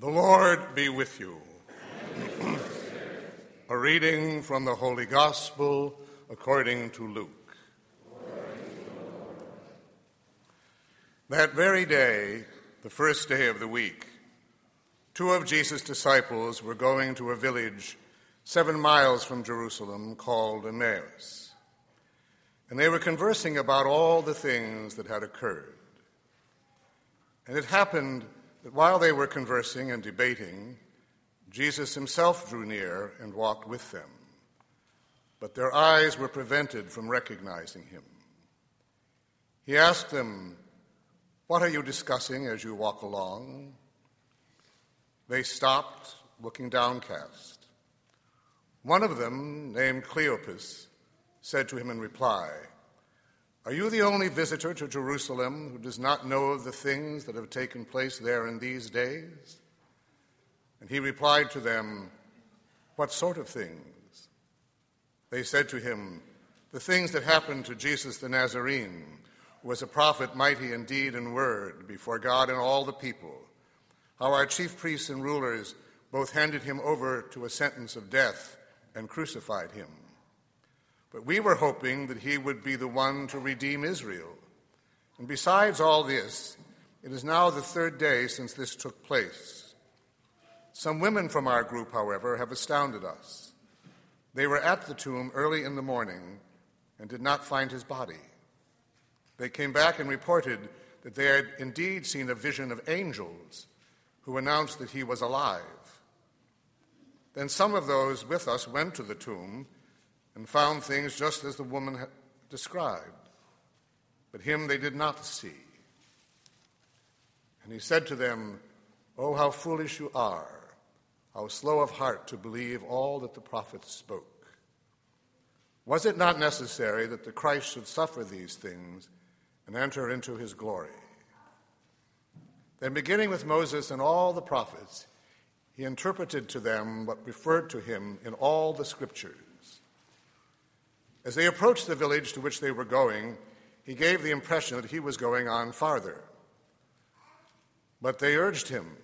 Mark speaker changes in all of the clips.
Speaker 1: The Lord be with you. A reading from the Holy Gospel according to Luke. That very day, the first day of the week, two of Jesus' disciples were going to a village seven miles from Jerusalem called Emmaus. And they were conversing about all the things that had occurred. And it happened that while they were conversing and debating, Jesus himself drew near and walked with them. But their eyes were prevented from recognizing him. He asked them, What are you discussing as you walk along? They stopped, looking downcast. One of them, named Cleopas, said to him in reply, Are you the only visitor to Jerusalem who does not know of the things that have taken place there in these days? And he replied to them, What sort of things? They said to him, The things that happened to Jesus the Nazarene, who was a prophet mighty in deed and word before God and all the people, how our chief priests and rulers both handed him over to a sentence of death and crucified him. But we were hoping that he would be the one to redeem Israel. And besides all this, it is now the third day since this took place. Some women from our group, however, have astounded us. They were at the tomb early in the morning and did not find his body. They came back and reported that they had indeed seen a vision of angels who announced that he was alive. Then some of those with us went to the tomb and found things just as the woman had described. But him they did not see. And he said to them, Oh, how foolish you are, how slow of heart to believe all that the prophets spoke. Was it not necessary that the Christ should suffer these things and enter into his glory? Then, beginning with Moses and all the prophets, he interpreted to them what referred to him in all the scriptures. As they approached the village to which they were going, he gave the impression that he was going on farther. But they urged him,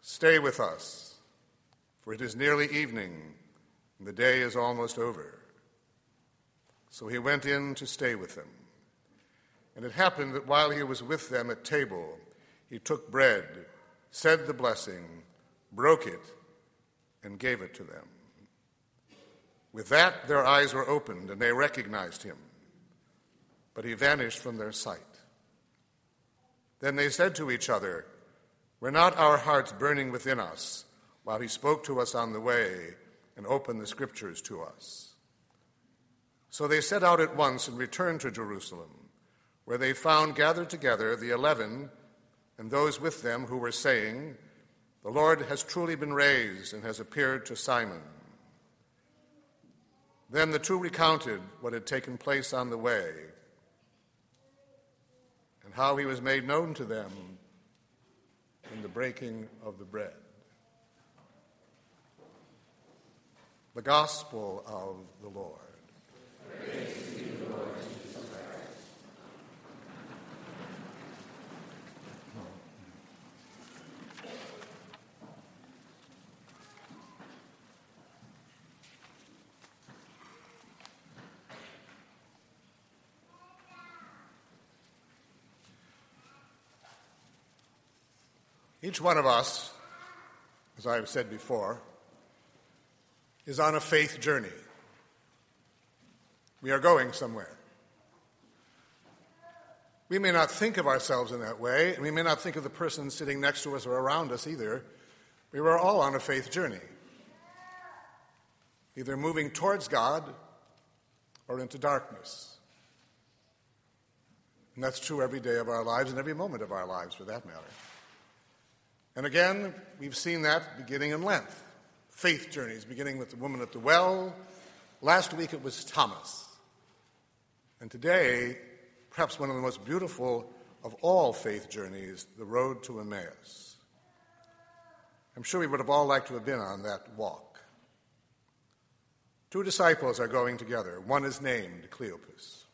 Speaker 1: Stay with us, for it is nearly evening, and the day is almost over. So he went in to stay with them. And it happened that while he was with them at table, he took bread, said the blessing, broke it, and gave it to them. With that, their eyes were opened, and they recognized him. But he vanished from their sight. Then they said to each other, Were not our hearts burning within us while he spoke to us on the way and opened the scriptures to us? So they set out at once and returned to Jerusalem, where they found gathered together the eleven and those with them who were saying, The Lord has truly been raised and has appeared to Simon. Then the two recounted what had taken place on the way and how he was made known to them in the breaking of the bread. The Gospel of the Lord. Each one of us, as I've said before, is on a faith journey. We are going somewhere. We may not think of ourselves in that way, and we may not think of the person sitting next to us or around us either. We were all on a faith journey, either moving towards God or into darkness. And that's true every day of our lives and every moment of our lives, for that matter. And again, we've seen that beginning in Lent. Faith journeys, beginning with the woman at the well. Last week it was Thomas. And today, perhaps one of the most beautiful of all faith journeys, the road to Emmaus. I'm sure we would have all liked to have been on that walk. Two disciples are going together. One is named Cleopas.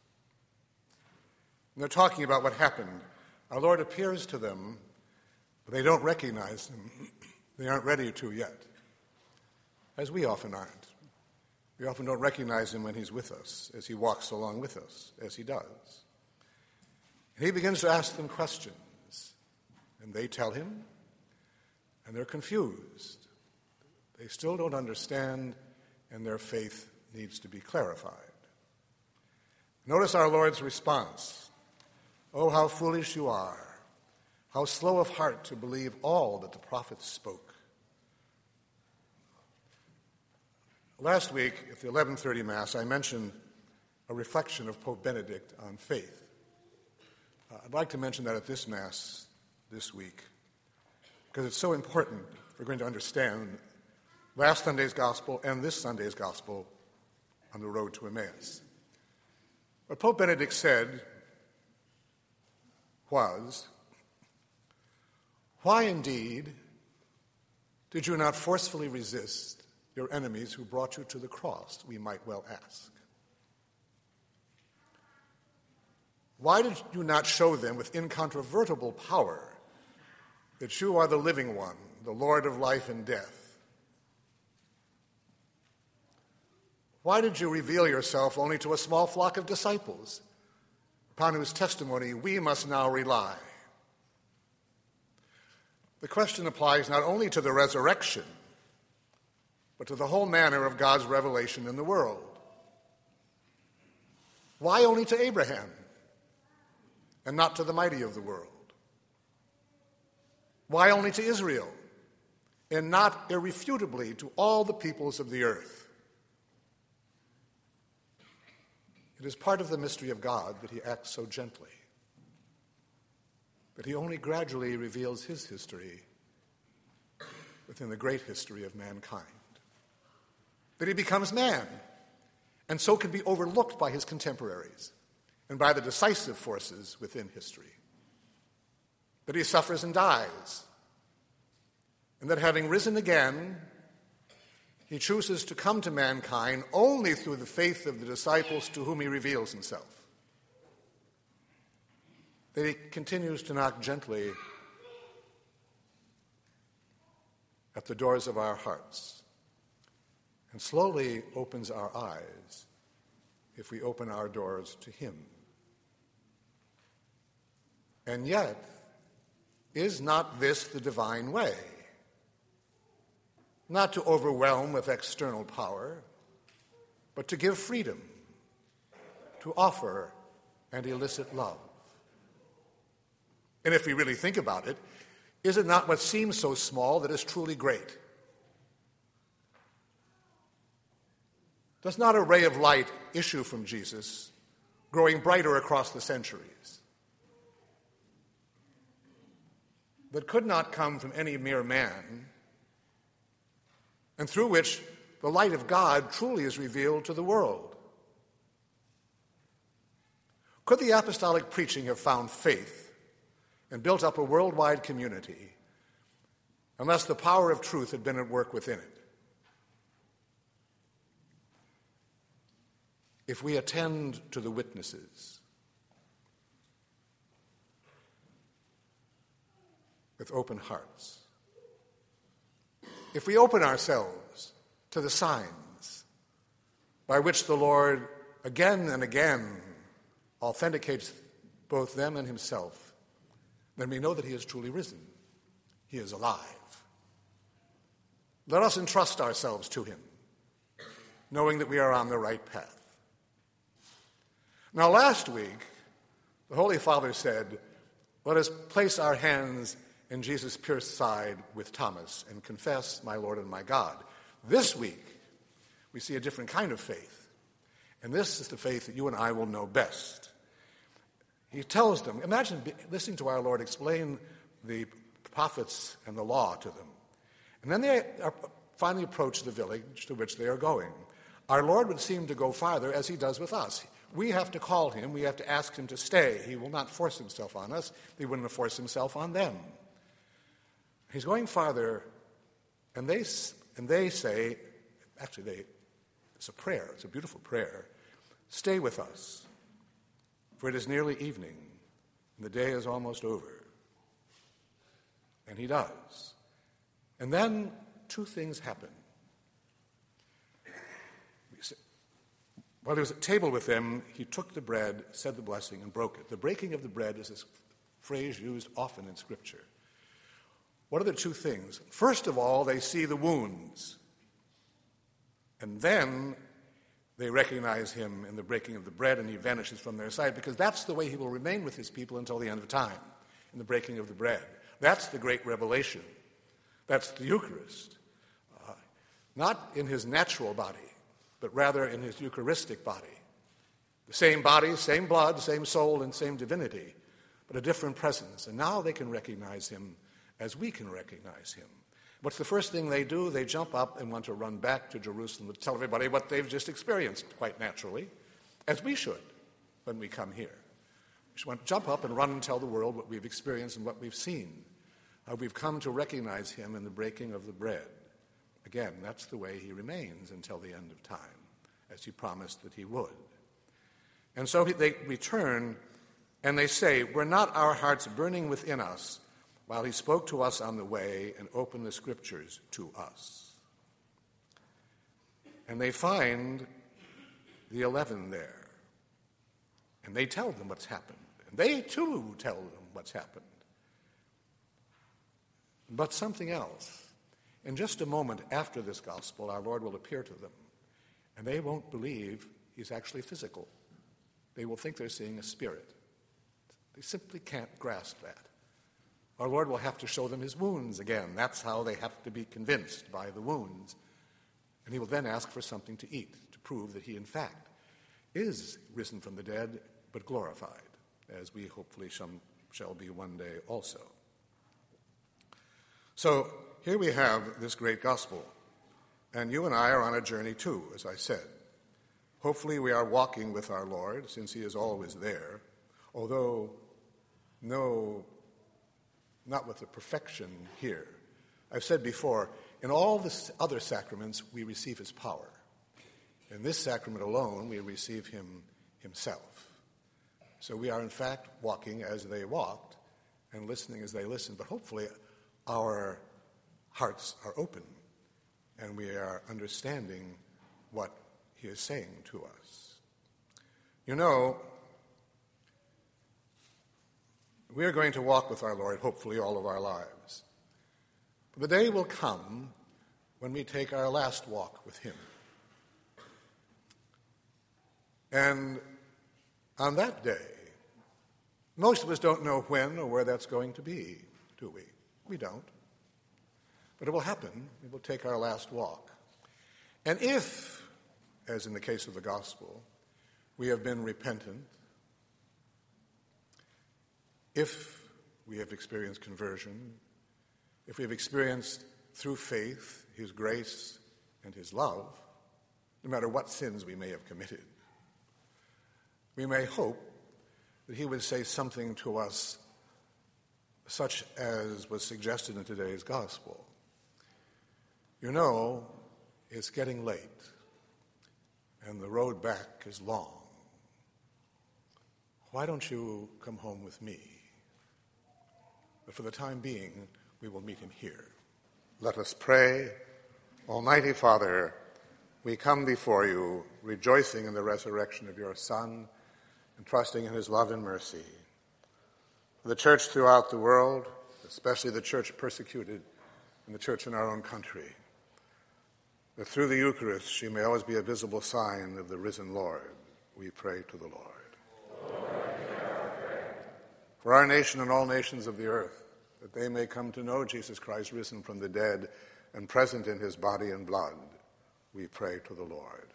Speaker 1: And they're talking about what happened. Our Lord appears to them But they don't recognize him. They aren't ready to yet, as we often aren't. We often don't recognize him when he's with us, as he walks along with us, as he does. And he begins to ask them questions, and they tell him, and they're confused. They still don't understand, and their faith needs to be clarified. Notice our Lord's response Oh, how foolish you are! How slow of heart to believe all that the prophets spoke. Last week at the 11:30 mass I mentioned a reflection of Pope Benedict on faith. Uh, I'd like to mention that at this mass this week because it's so important we're going to understand last Sunday's gospel and this Sunday's gospel on the road to Emmaus. What Pope Benedict said was why indeed did you not forcefully resist your enemies who brought you to the cross? We might well ask. Why did you not show them with incontrovertible power that you are the living one, the Lord of life and death? Why did you reveal yourself only to a small flock of disciples, upon whose testimony we must now rely? The question applies not only to the resurrection, but to the whole manner of God's revelation in the world. Why only to Abraham and not to the mighty of the world? Why only to Israel and not irrefutably to all the peoples of the earth? It is part of the mystery of God that he acts so gently but he only gradually reveals his history within the great history of mankind. That he becomes man, and so can be overlooked by his contemporaries and by the decisive forces within history. That he suffers and dies, and that having risen again, he chooses to come to mankind only through the faith of the disciples to whom he reveals himself that he continues to knock gently at the doors of our hearts and slowly opens our eyes if we open our doors to him. And yet, is not this the divine way? Not to overwhelm with external power, but to give freedom, to offer and elicit love. And if we really think about it, is it not what seems so small that is truly great? Does not a ray of light issue from Jesus, growing brighter across the centuries? That could not come from any mere man, and through which the light of God truly is revealed to the world. Could the apostolic preaching have found faith and built up a worldwide community unless the power of truth had been at work within it. If we attend to the witnesses with open hearts, if we open ourselves to the signs by which the Lord again and again authenticates both them and himself, then we know that he is truly risen. He is alive. Let us entrust ourselves to him, knowing that we are on the right path. Now, last week, the Holy Father said, Let us place our hands in Jesus' pierced side with Thomas and confess, My Lord and my God. This week, we see a different kind of faith. And this is the faith that you and I will know best. He tells them, imagine listening to our Lord explain the prophets and the law to them. And then they finally approach the village to which they are going. Our Lord would seem to go farther as he does with us. We have to call him, we have to ask him to stay. He will not force himself on us, he wouldn't force himself on them. He's going farther, and they, and they say, actually, they, it's a prayer, it's a beautiful prayer. Stay with us for it is nearly evening, and the day is almost over. And he does. And then two things happen. While he was at table with them, he took the bread, said the blessing, and broke it. The breaking of the bread is a phrase used often in Scripture. What are the two things? First of all, they see the wounds. And then they recognize him in the breaking of the bread, and he vanishes from their sight because that's the way he will remain with his people until the end of time, in the breaking of the bread. That's the great revelation. That's the Eucharist. Uh, not in his natural body, but rather in his Eucharistic body. The same body, same blood, same soul, and same divinity, but a different presence. And now they can recognize him as we can recognize him. What's the first thing they do? They jump up and want to run back to Jerusalem to tell everybody what they've just experienced, quite naturally, as we should when we come here. We should want to jump up and run and tell the world what we've experienced and what we've seen. How we've come to recognize him in the breaking of the bread. Again, that's the way he remains until the end of time, as he promised that he would. And so they return and they say, Were not our hearts burning within us while he spoke to us on the way and opened the scriptures to us. And they find the eleven there. And they tell them what's happened. And they too tell them what's happened. But something else. In just a moment after this gospel, our Lord will appear to them. And they won't believe he's actually physical. They will think they're seeing a spirit. They simply can't grasp that. Our Lord will have to show them his wounds again. That's how they have to be convinced by the wounds. And he will then ask for something to eat to prove that he, in fact, is risen from the dead, but glorified, as we hopefully shall, be one day also. So here we have this great gospel. And you and I are on a journey too, as I said. Hopefully, we are walking with our Lord, since He is always there, although no not with the perfection here. I've said before, in all the other sacraments, we receive his power. In this sacrament alone, we receive him himself. So we are, in fact, walking as they walked and listening as they listened. But hopefully, our hearts are open and we are understanding what he is saying to us. You know, we are going to walk with our Lord, hopefully, all of our lives. But the day will come when we take our last walk with Him. And on that day, most of us don't know when or where that's going to be, do we? We don't. But it will happen. We will take our last walk. And if, as in the case of the gospel, we have been repentant if we have experienced conversion, if we have experienced through faith His grace and His love, no matter what sins we may have committed, we may hope that He would say something to us such as was suggested in today's gospel. You know, it's getting late, and the road back is long. Why don't you come home with me? But for the time being, we will meet him here. Let us pray. Almighty Father, we come before you rejoicing in the resurrection of your Son and trusting in his love and mercy. For the church throughout the world, especially the church persecuted and the church in our own country, that through the Eucharist she may always be a visible sign of the risen Lord, we pray to the Lord. Lord for our nation and all nations of the earth, that they may come to know Jesus Christ risen from the dead and present in his body and blood, we pray to the Lord.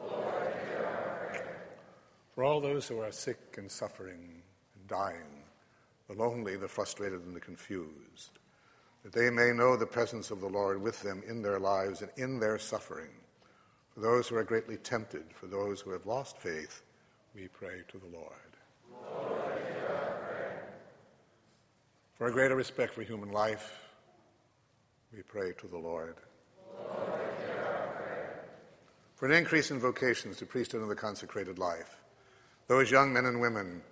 Speaker 1: Lord for all those who are sick and suffering and dying, the lonely, the frustrated, and the confused, that they may know the presence of the Lord with them in their lives and in their suffering. For those who are greatly tempted, for those who have lost faith, we pray to the Lord. Lord for a greater respect for human life, we pray to the Lord. Lord for an increase in vocations to priesthood and the consecrated life, those young men and women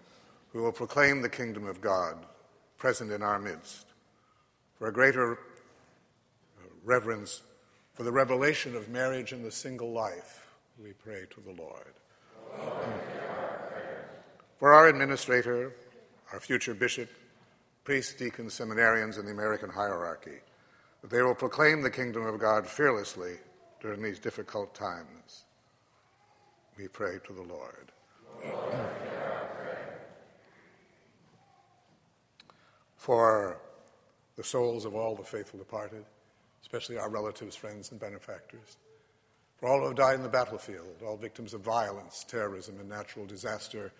Speaker 1: who will proclaim the kingdom of God present in our midst, for a greater reverence for the revelation of marriage and the single life, we pray to the Lord. For our administrator, our future bishop, priests, deacons, seminarians, and the American hierarchy, that they will proclaim the kingdom of God fearlessly during these difficult times. We pray to the Lord. Lord For the souls of all the faithful departed, especially our relatives, friends, and benefactors. For all who have died in the battlefield, all victims of violence, terrorism, and natural disaster,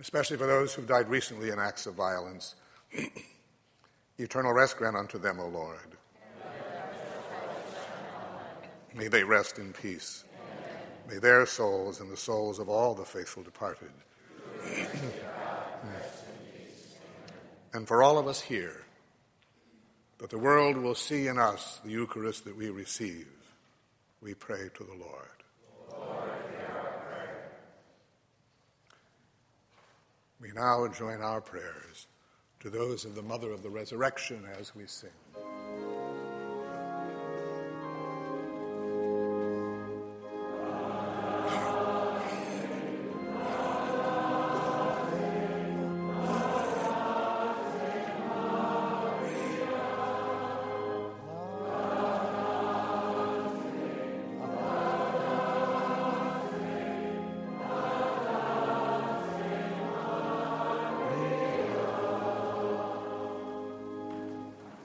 Speaker 1: especially for those who've died recently in acts of violence. Eternal rest grant unto them, O Lord. May they rest in peace. May their souls and the souls of all the faithful departed. and for all of us here, that the world will see in us the Eucharist that we receive, we pray to the Lord. We now join our prayers to those of the Mother of the Resurrection as we sing.